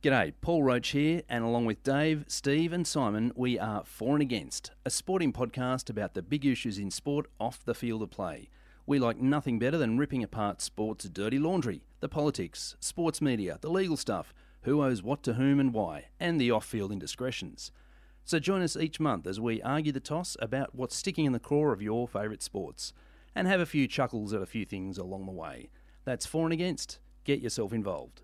G'day, Paul Roach here, and along with Dave, Steve, and Simon, we are For and Against, a sporting podcast about the big issues in sport off the field of play. We like nothing better than ripping apart sport's dirty laundry, the politics, sports media, the legal stuff, who owes what to whom and why, and the off field indiscretions. So join us each month as we argue the toss about what's sticking in the core of your favourite sports, and have a few chuckles at a few things along the way. That's For and Against. Get yourself involved.